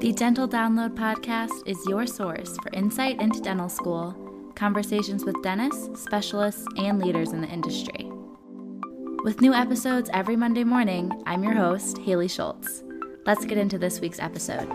The Dental Download podcast is your source for insight into dental school, conversations with dentists, specialists, and leaders in the industry. With new episodes every Monday morning, I'm your host, Haley Schultz. Let's get into this week's episode.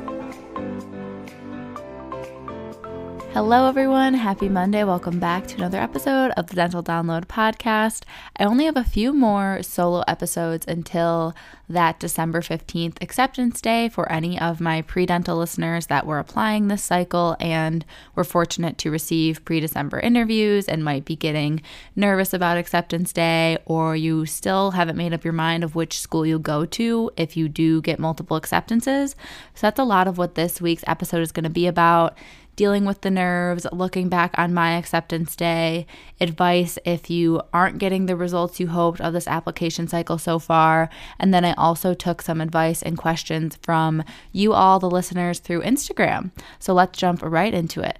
Hello, everyone. Happy Monday. Welcome back to another episode of the Dental Download podcast. I only have a few more solo episodes until that December 15th acceptance day for any of my pre dental listeners that were applying this cycle and were fortunate to receive pre December interviews and might be getting nervous about acceptance day, or you still haven't made up your mind of which school you'll go to if you do get multiple acceptances. So that's a lot of what this week's episode is going to be about dealing with the nerves, looking back on my acceptance day, advice if you aren't getting the results you hoped of this application cycle so far. And then I also took some advice and questions from you all, the listeners, through Instagram. So let's jump right into it.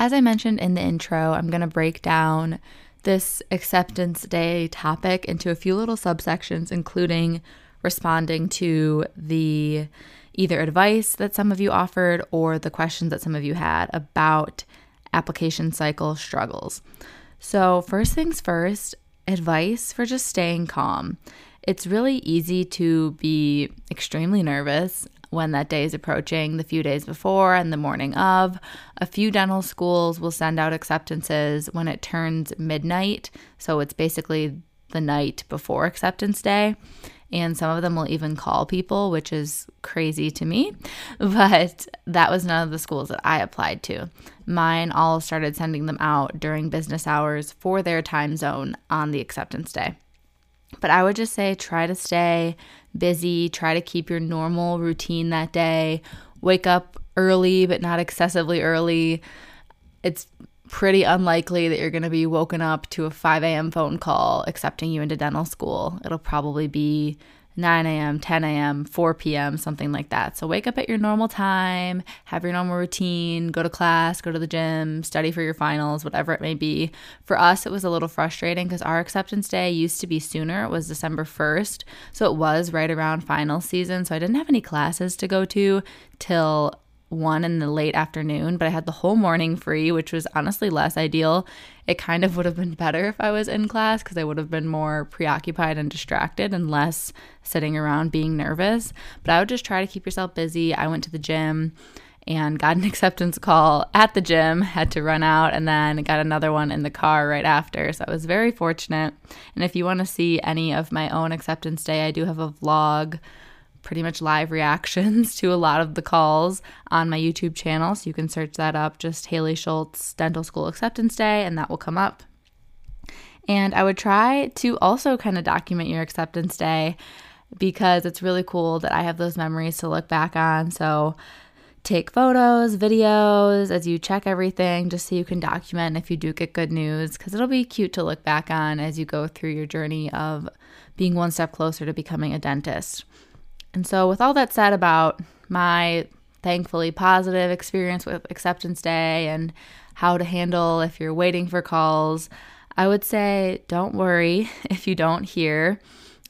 As I mentioned in the intro, I'm going to break down this acceptance day topic into a few little subsections, including responding to the either advice that some of you offered or the questions that some of you had about application cycle struggles. So, first things first, advice for just staying calm. It's really easy to be extremely nervous when that day is approaching, the few days before and the morning of. A few dental schools will send out acceptances when it turns midnight. So it's basically the night before acceptance day. And some of them will even call people, which is crazy to me. But that was none of the schools that I applied to. Mine all started sending them out during business hours for their time zone on the acceptance day. But I would just say try to stay busy, try to keep your normal routine that day. Wake up early, but not excessively early. It's pretty unlikely that you're going to be woken up to a 5 a.m. phone call accepting you into dental school. It'll probably be 9 a.m., 10 a.m., 4 p.m., something like that. So wake up at your normal time, have your normal routine, go to class, go to the gym, study for your finals, whatever it may be. For us, it was a little frustrating because our acceptance day used to be sooner. It was December 1st. So it was right around final season. So I didn't have any classes to go to till one in the late afternoon, but I had the whole morning free, which was honestly less ideal. It kind of would have been better if I was in class because I would have been more preoccupied and distracted and less sitting around being nervous. But I would just try to keep yourself busy. I went to the gym and got an acceptance call at the gym, had to run out, and then got another one in the car right after. So I was very fortunate. And if you want to see any of my own acceptance day, I do have a vlog pretty much live reactions to a lot of the calls on my YouTube channel. So you can search that up, just Haley Schultz Dental School Acceptance Day, and that will come up. And I would try to also kind of document your acceptance day because it's really cool that I have those memories to look back on. So take photos, videos as you check everything just so you can document if you do get good news because it'll be cute to look back on as you go through your journey of being one step closer to becoming a dentist. And so, with all that said about my thankfully positive experience with acceptance day and how to handle if you're waiting for calls, I would say don't worry if you don't hear.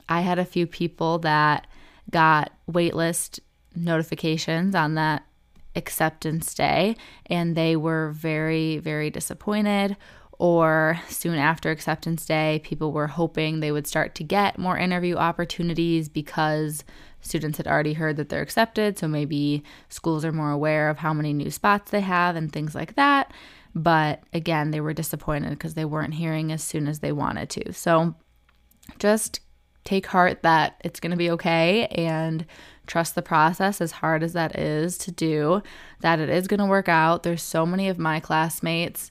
I had a few people that got waitlist notifications on that acceptance day and they were very, very disappointed. Or soon after acceptance day, people were hoping they would start to get more interview opportunities because students had already heard that they're accepted. So maybe schools are more aware of how many new spots they have and things like that. But again, they were disappointed because they weren't hearing as soon as they wanted to. So just take heart that it's going to be okay and trust the process as hard as that is to do that it is going to work out there's so many of my classmates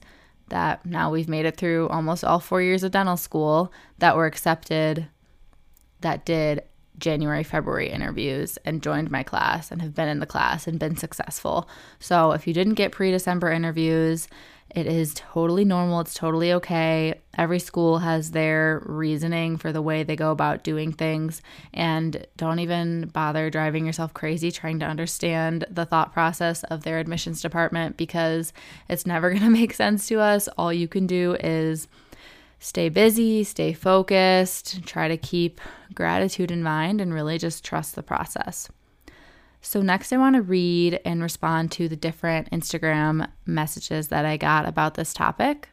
that now we've made it through almost all four years of dental school that were accepted that did January, February interviews and joined my class and have been in the class and been successful. So if you didn't get pre December interviews, it is totally normal. It's totally okay. Every school has their reasoning for the way they go about doing things. And don't even bother driving yourself crazy trying to understand the thought process of their admissions department because it's never going to make sense to us. All you can do is stay busy, stay focused, try to keep gratitude in mind, and really just trust the process. So, next, I want to read and respond to the different Instagram messages that I got about this topic.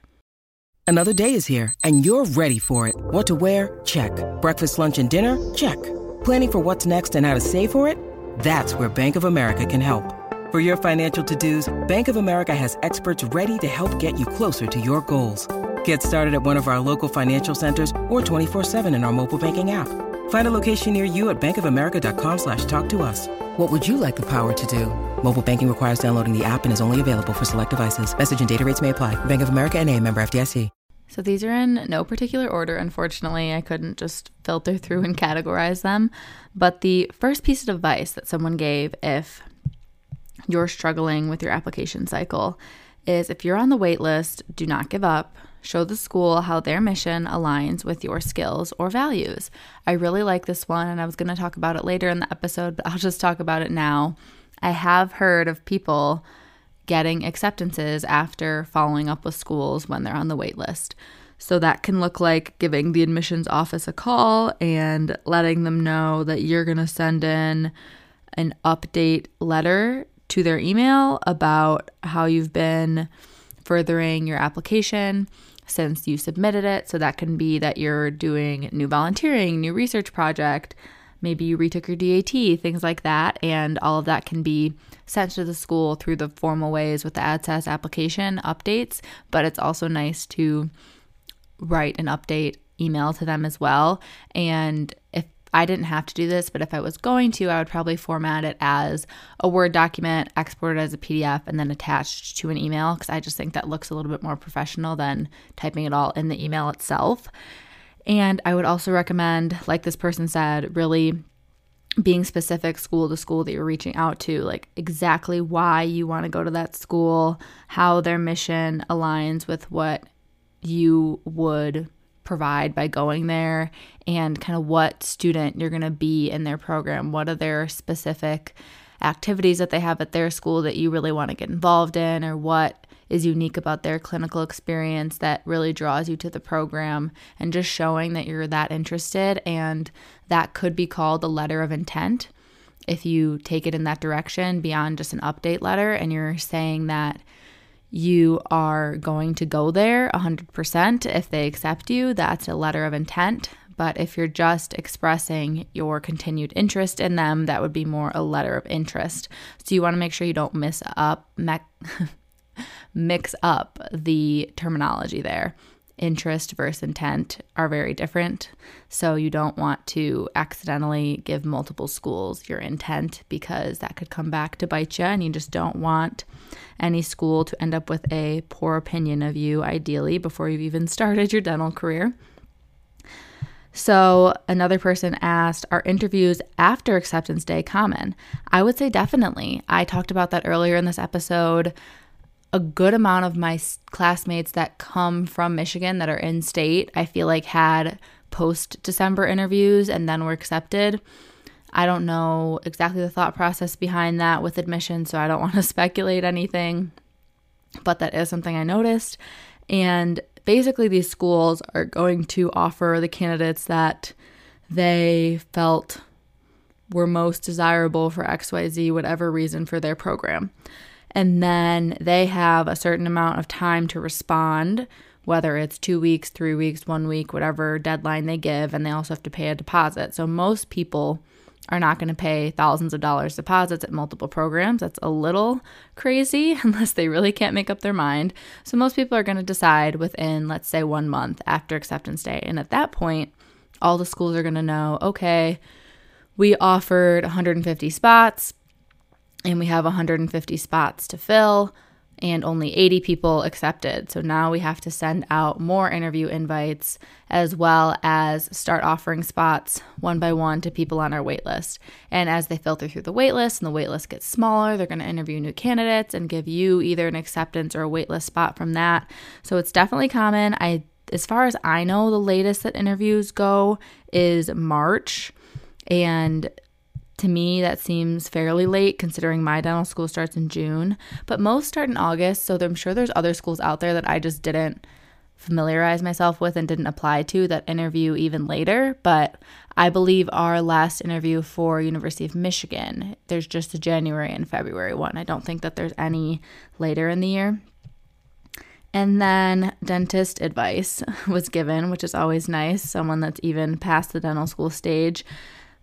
Another day is here, and you're ready for it. What to wear? Check. Breakfast, lunch, and dinner? Check. Planning for what's next and how to save for it? That's where Bank of America can help. For your financial to dos, Bank of America has experts ready to help get you closer to your goals. Get started at one of our local financial centers or 24-7 in our mobile banking app. Find a location near you at bankofamerica.com slash talk to us. What would you like the power to do? Mobile banking requires downloading the app and is only available for select devices. Message and data rates may apply. Bank of America and a member FDIC. So these are in no particular order, unfortunately. I couldn't just filter through and categorize them. But the first piece of advice that someone gave if you're struggling with your application cycle is if you're on the wait list, do not give up Show the school how their mission aligns with your skills or values. I really like this one, and I was going to talk about it later in the episode, but I'll just talk about it now. I have heard of people getting acceptances after following up with schools when they're on the wait list. So that can look like giving the admissions office a call and letting them know that you're going to send in an update letter to their email about how you've been furthering your application since you submitted it. So that can be that you're doing new volunteering, new research project, maybe you retook your DAT, things like that. And all of that can be sent to the school through the formal ways with the ADSAS application updates. But it's also nice to write an update email to them as well. And if I didn't have to do this, but if I was going to, I would probably format it as a Word document, export it as a PDF, and then attached to an email because I just think that looks a little bit more professional than typing it all in the email itself. And I would also recommend, like this person said, really being specific school to school that you're reaching out to, like exactly why you want to go to that school, how their mission aligns with what you would provide by going there and kind of what student you're going to be in their program. What are their specific activities that they have at their school that you really want to get involved in, or what is unique about their clinical experience that really draws you to the program, and just showing that you're that interested. And that could be called a letter of intent if you take it in that direction beyond just an update letter and you're saying that you are going to go there 100%. If they accept you, that's a letter of intent. But if you're just expressing your continued interest in them, that would be more a letter of interest. So you want to make sure you don't miss up, mix up the terminology there interest versus intent are very different. So you don't want to accidentally give multiple schools your intent because that could come back to bite you. And you just don't want any school to end up with a poor opinion of you, ideally, before you've even started your dental career. So, another person asked, Are interviews after acceptance day common? I would say definitely. I talked about that earlier in this episode a good amount of my classmates that come from Michigan that are in state, I feel like had post December interviews and then were accepted. I don't know exactly the thought process behind that with admission, so I don't want to speculate anything, but that is something I noticed. And basically, these schools are going to offer the candidates that they felt were most desirable for XYZ, whatever reason for their program and then they have a certain amount of time to respond whether it's two weeks, three weeks, one week, whatever deadline they give, and they also have to pay a deposit. So most people are not going to pay thousands of dollars deposits at multiple programs. That's a little crazy unless they really can't make up their mind. So most people are going to decide within, let's say, one month after acceptance day. And at that point, all the schools are going to know okay, we offered 150 spots and we have 150 spots to fill and only 80 people accepted. So now we have to send out more interview invites as well as start offering spots one by one to people on our waitlist. And as they filter through the waitlist and the waitlist gets smaller, they're going to interview new candidates and give you either an acceptance or a waitlist spot from that. So it's definitely common. I as far as I know, the latest that interviews go is March. And to me, that seems fairly late considering my dental school starts in June, but most start in August. So I'm sure there's other schools out there that I just didn't familiarize myself with and didn't apply to that interview even later. But I believe our last interview for University of Michigan, there's just a January and February one. I don't think that there's any later in the year. And then dentist advice was given, which is always nice. Someone that's even past the dental school stage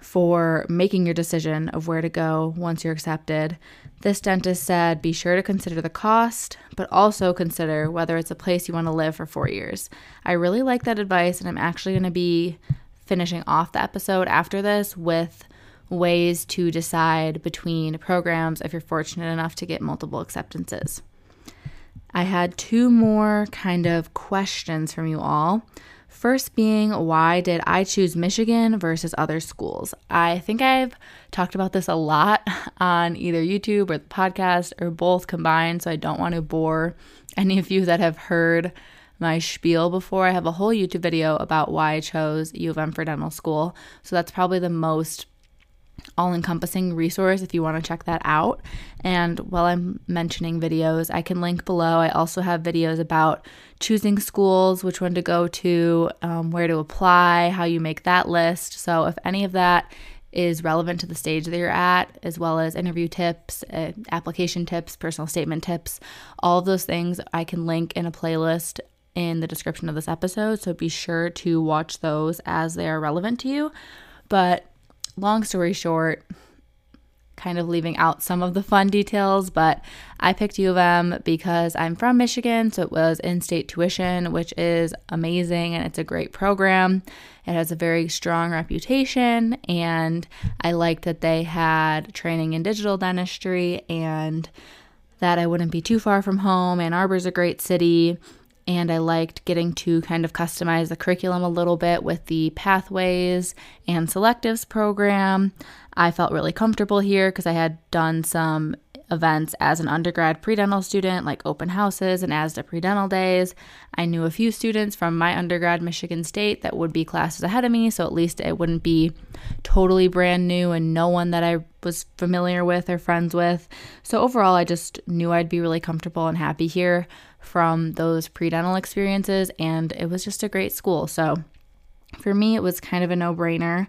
for making your decision of where to go once you're accepted. This dentist said be sure to consider the cost, but also consider whether it's a place you want to live for four years. I really like that advice, and I'm actually going to be finishing off the episode after this with ways to decide between programs if you're fortunate enough to get multiple acceptances. I had two more kind of questions from you all. First, being why did I choose Michigan versus other schools? I think I've talked about this a lot on either YouTube or the podcast or both combined, so I don't want to bore any of you that have heard my spiel before. I have a whole YouTube video about why I chose U of M for dental school, so that's probably the most all encompassing resource if you want to check that out. And while I'm mentioning videos, I can link below. I also have videos about choosing schools, which one to go to, um, where to apply, how you make that list. So if any of that is relevant to the stage that you're at, as well as interview tips, uh, application tips, personal statement tips, all of those things I can link in a playlist in the description of this episode. So be sure to watch those as they are relevant to you. But long story short, kind of leaving out some of the fun details, but I picked U of M because I'm from Michigan, so it was in state tuition, which is amazing and it's a great program. It has a very strong reputation, and I liked that they had training in digital dentistry and that I wouldn't be too far from home. Ann Arbor's a great city and I liked getting to kind of customize the curriculum a little bit with the pathways and selectives program. I felt really comfortable here because I had done some events as an undergrad pre-dental student like open houses and ASDA pre-dental days. I knew a few students from my undergrad Michigan State that would be classes ahead of me, so at least it wouldn't be totally brand new and no one that I was familiar with or friends with. So overall, I just knew I'd be really comfortable and happy here from those pre dental experiences, and it was just a great school. So for me, it was kind of a no brainer.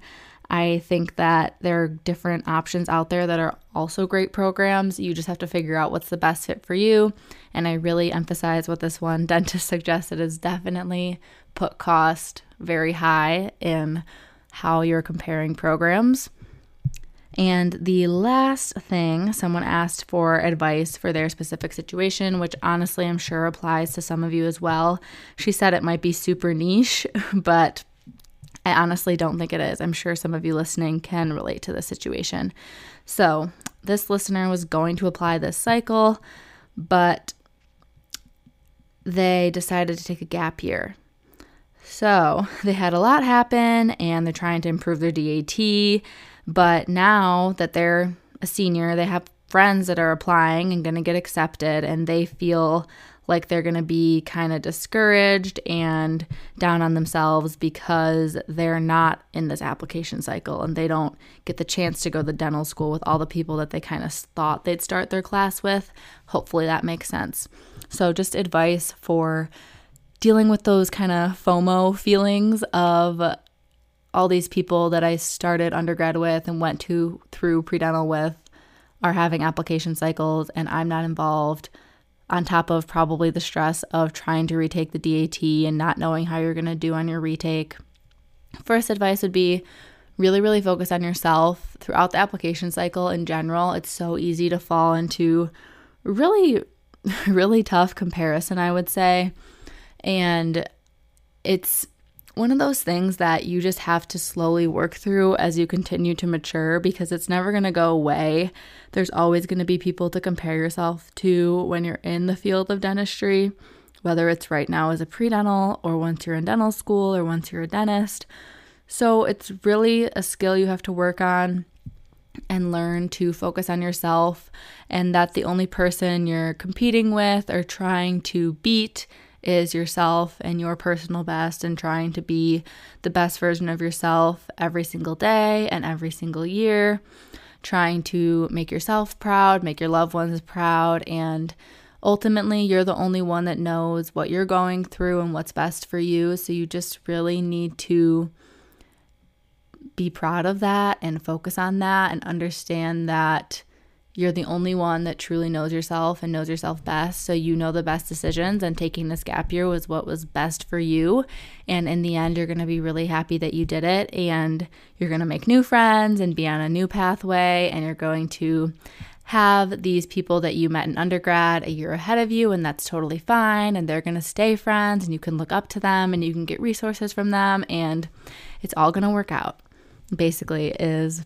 I think that there are different options out there that are also great programs. You just have to figure out what's the best fit for you. And I really emphasize what this one dentist suggested is definitely put cost very high in how you're comparing programs. And the last thing, someone asked for advice for their specific situation, which honestly I'm sure applies to some of you as well. She said it might be super niche, but I honestly don't think it is. I'm sure some of you listening can relate to this situation. So, this listener was going to apply this cycle, but they decided to take a gap year. So, they had a lot happen and they're trying to improve their DAT but now that they're a senior, they have friends that are applying and going to get accepted, and they feel like they're going to be kind of discouraged and down on themselves because they're not in this application cycle and they don't get the chance to go to the dental school with all the people that they kind of thought they'd start their class with. Hopefully that makes sense. So, just advice for dealing with those kind of FOMO feelings of all these people that I started undergrad with and went to through predental with are having application cycles and I'm not involved on top of probably the stress of trying to retake the DAT and not knowing how you're going to do on your retake. First advice would be really really focus on yourself throughout the application cycle in general. It's so easy to fall into really really tough comparison, I would say. And it's one of those things that you just have to slowly work through as you continue to mature because it's never going to go away. There's always going to be people to compare yourself to when you're in the field of dentistry, whether it's right now as a pre dental or once you're in dental school or once you're a dentist. So it's really a skill you have to work on and learn to focus on yourself and that the only person you're competing with or trying to beat is yourself and your personal best and trying to be the best version of yourself every single day and every single year, trying to make yourself proud, make your loved ones proud, and ultimately you're the only one that knows what you're going through and what's best for you. So you just really need to be proud of that and focus on that and understand that you're the only one that truly knows yourself and knows yourself best. So you know the best decisions, and taking this gap year was what was best for you. And in the end, you're going to be really happy that you did it. And you're going to make new friends and be on a new pathway. And you're going to have these people that you met in undergrad a year ahead of you, and that's totally fine. And they're going to stay friends, and you can look up to them and you can get resources from them. And it's all going to work out, basically, is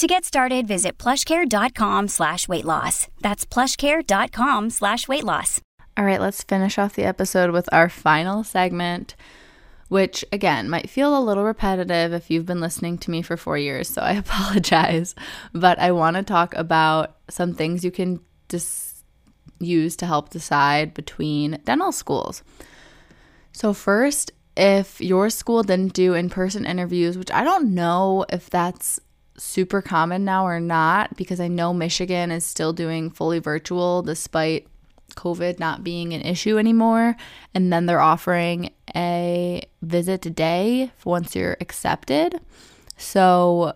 To get started, visit plushcare.com slash weight loss. That's plushcare.com slash weight loss. All right, let's finish off the episode with our final segment, which again might feel a little repetitive if you've been listening to me for four years, so I apologize. But I want to talk about some things you can dis- use to help decide between dental schools. So, first, if your school didn't do in person interviews, which I don't know if that's super common now or not because I know Michigan is still doing fully virtual despite COVID not being an issue anymore. And then they're offering a visit a day once you're accepted. So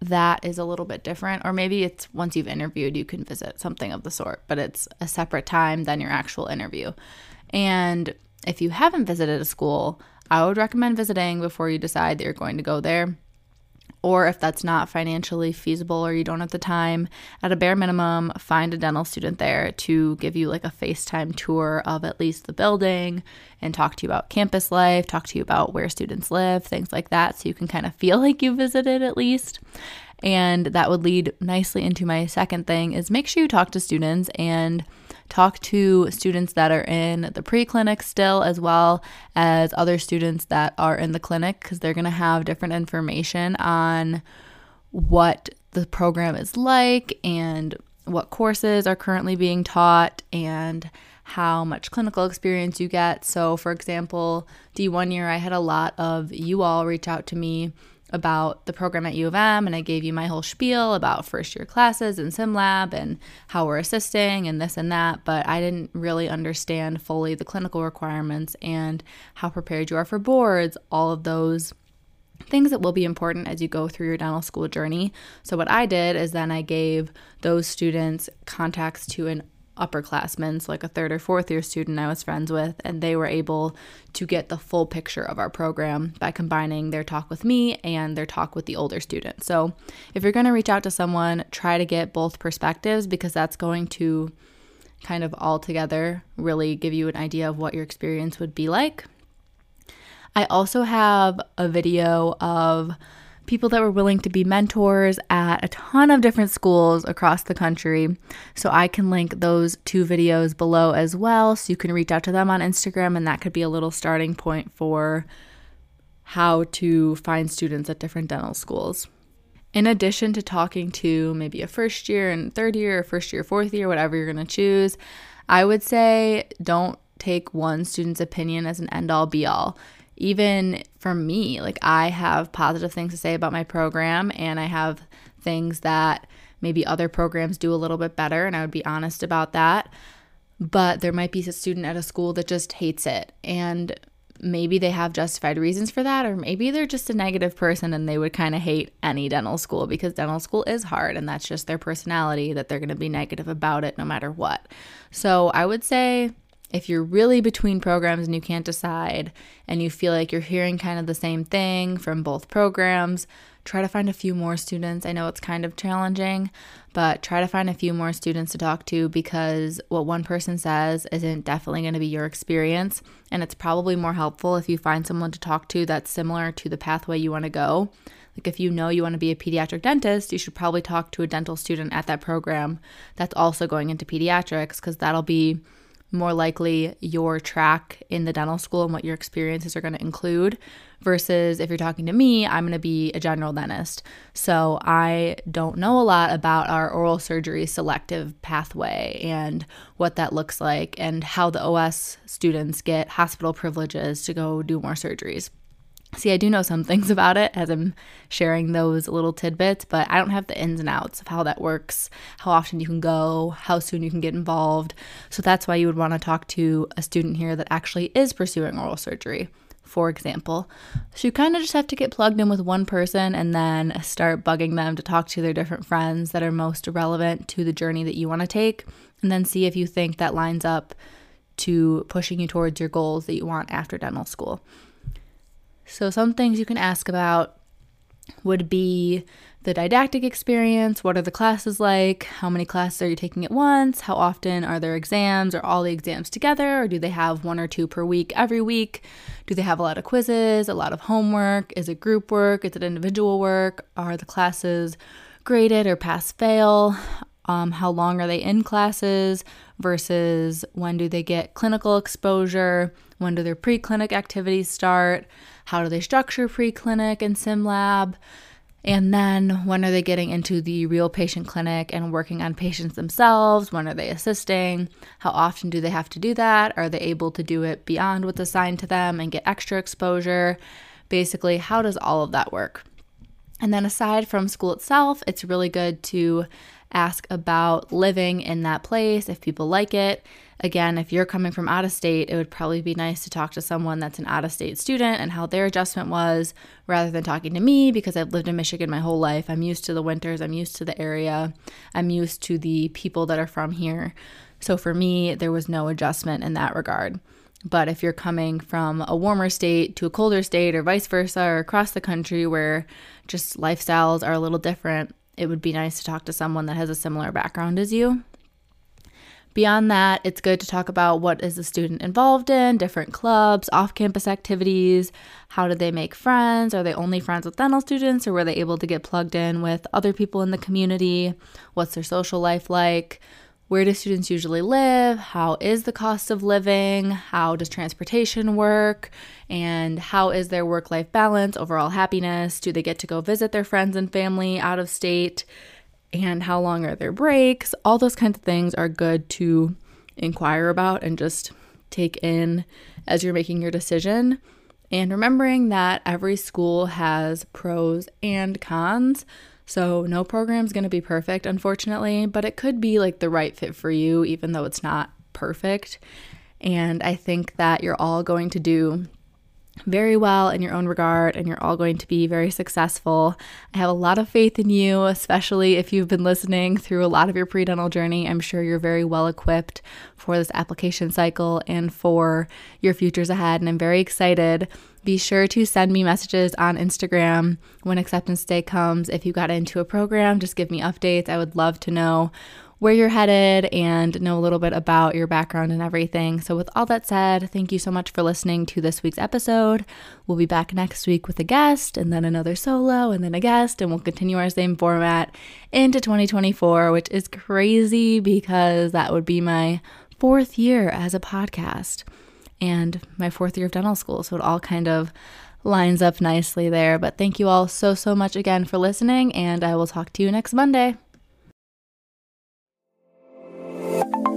that is a little bit different. Or maybe it's once you've interviewed, you can visit something of the sort, but it's a separate time than your actual interview. And if you haven't visited a school, I would recommend visiting before you decide that you're going to go there or if that's not financially feasible or you don't have the time, at a bare minimum, find a dental student there to give you like a FaceTime tour of at least the building and talk to you about campus life, talk to you about where students live, things like that, so you can kind of feel like you visited at least. And that would lead nicely into my second thing is make sure you talk to students and talk to students that are in the pre-clinic still as well as other students that are in the clinic because they're going to have different information on what the program is like and what courses are currently being taught and how much clinical experience you get. So, for example, D1 year, I had a lot of you all reach out to me about the program at U of M, and I gave you my whole spiel about first year classes and SimLab and how we're assisting and this and that, but I didn't really understand fully the clinical requirements and how prepared you are for boards, all of those things that will be important as you go through your dental school journey. So, what I did is then I gave those students contacts to an upperclassmen, so like a third or fourth year student I was friends with, and they were able to get the full picture of our program by combining their talk with me and their talk with the older student. So, if you're going to reach out to someone, try to get both perspectives because that's going to kind of all together really give you an idea of what your experience would be like. I also have a video of people that were willing to be mentors at a ton of different schools across the country. So I can link those two videos below as well. So you can reach out to them on Instagram, and that could be a little starting point for how to find students at different dental schools. In addition to talking to maybe a first year and third year, or first year, fourth year, whatever you're going to choose, I would say don't take one student's opinion as an end all be all even for me, like I have positive things to say about my program and I have things that maybe other programs do a little bit better, and I would be honest about that. But there might be a student at a school that just hates it. And maybe they have justified reasons for that, or maybe they're just a negative person and they would kind of hate any dental school because dental school is hard and that's just their personality that they're going to be negative about it no matter what. So I would say if you're really between programs and you can't decide and you feel like you're hearing kind of the same thing from both programs, try to find a few more students. I know it's kind of challenging, but try to find a few more students to talk to because what one person says isn't definitely going to be your experience. And it's probably more helpful if you find someone to talk to that's similar to the pathway you want to go. Like, if you know you want to be a pediatric dentist, you should probably talk to a dental student at that program that's also going into pediatrics because that'll be more likely your track in the dental school and what your experiences are going to include versus if you're talking to me, I'm going to be a general dentist. So I don't know a lot about our oral surgery selective pathway and what that looks like and how the OS students get hospital privileges to go do more surgeries. See, I do know some things about it as I'm sharing those little tidbits, but I don't have the ins and outs of how that works, how often you can go, how soon you can get involved. So that's why you would want to talk to a student here that actually is pursuing oral surgery, for example. So you kind of just have to get plugged in with one person and then start bugging them to talk to their different friends that are most relevant to the journey that you want to take, and then see if you think that lines up to pushing you towards your goals that you want after dental school. So, some things you can ask about would be the didactic experience. What are the classes like? How many classes are you taking at once? How often are there exams? Are all the exams together? Or do they have one or two per week every week? Do they have a lot of quizzes, a lot of homework? Is it group work? Is it individual work? Are the classes graded or pass fail? Um, how long are they in classes versus when do they get clinical exposure? When do their preclinic activities start? How do they structure preclinic and sim lab? And then when are they getting into the real patient clinic and working on patients themselves? When are they assisting? How often do they have to do that? Are they able to do it beyond what's assigned to them and get extra exposure? Basically, how does all of that work? And then aside from school itself, it's really good to ask about living in that place if people like it. Again, if you're coming from out of state, it would probably be nice to talk to someone that's an out of state student and how their adjustment was rather than talking to me because I've lived in Michigan my whole life. I'm used to the winters, I'm used to the area, I'm used to the people that are from here. So for me, there was no adjustment in that regard. But if you're coming from a warmer state to a colder state or vice versa or across the country where just lifestyles are a little different, it would be nice to talk to someone that has a similar background as you. Beyond that, it's good to talk about what is the student involved in, different clubs, off-campus activities, how did they make friends? Are they only friends with dental students or were they able to get plugged in with other people in the community? What's their social life like? Where do students usually live? How is the cost of living? How does transportation work? And how is their work life balance, overall happiness? Do they get to go visit their friends and family out of state? and how long are their breaks. All those kinds of things are good to inquire about and just take in as you're making your decision. And remembering that every school has pros and cons. So, no program is going to be perfect, unfortunately, but it could be like the right fit for you, even though it's not perfect. And I think that you're all going to do very well in your own regard and you're all going to be very successful. I have a lot of faith in you, especially if you've been listening through a lot of your pre-dental journey. I'm sure you're very well equipped for this application cycle and for your futures ahead and I'm very excited. Be sure to send me messages on Instagram when acceptance day comes. If you got into a program, just give me updates. I would love to know where you're headed and know a little bit about your background and everything. So, with all that said, thank you so much for listening to this week's episode. We'll be back next week with a guest and then another solo and then a guest, and we'll continue our same format into 2024, which is crazy because that would be my fourth year as a podcast and my fourth year of dental school. So, it all kind of lines up nicely there. But thank you all so, so much again for listening, and I will talk to you next Monday. Bye.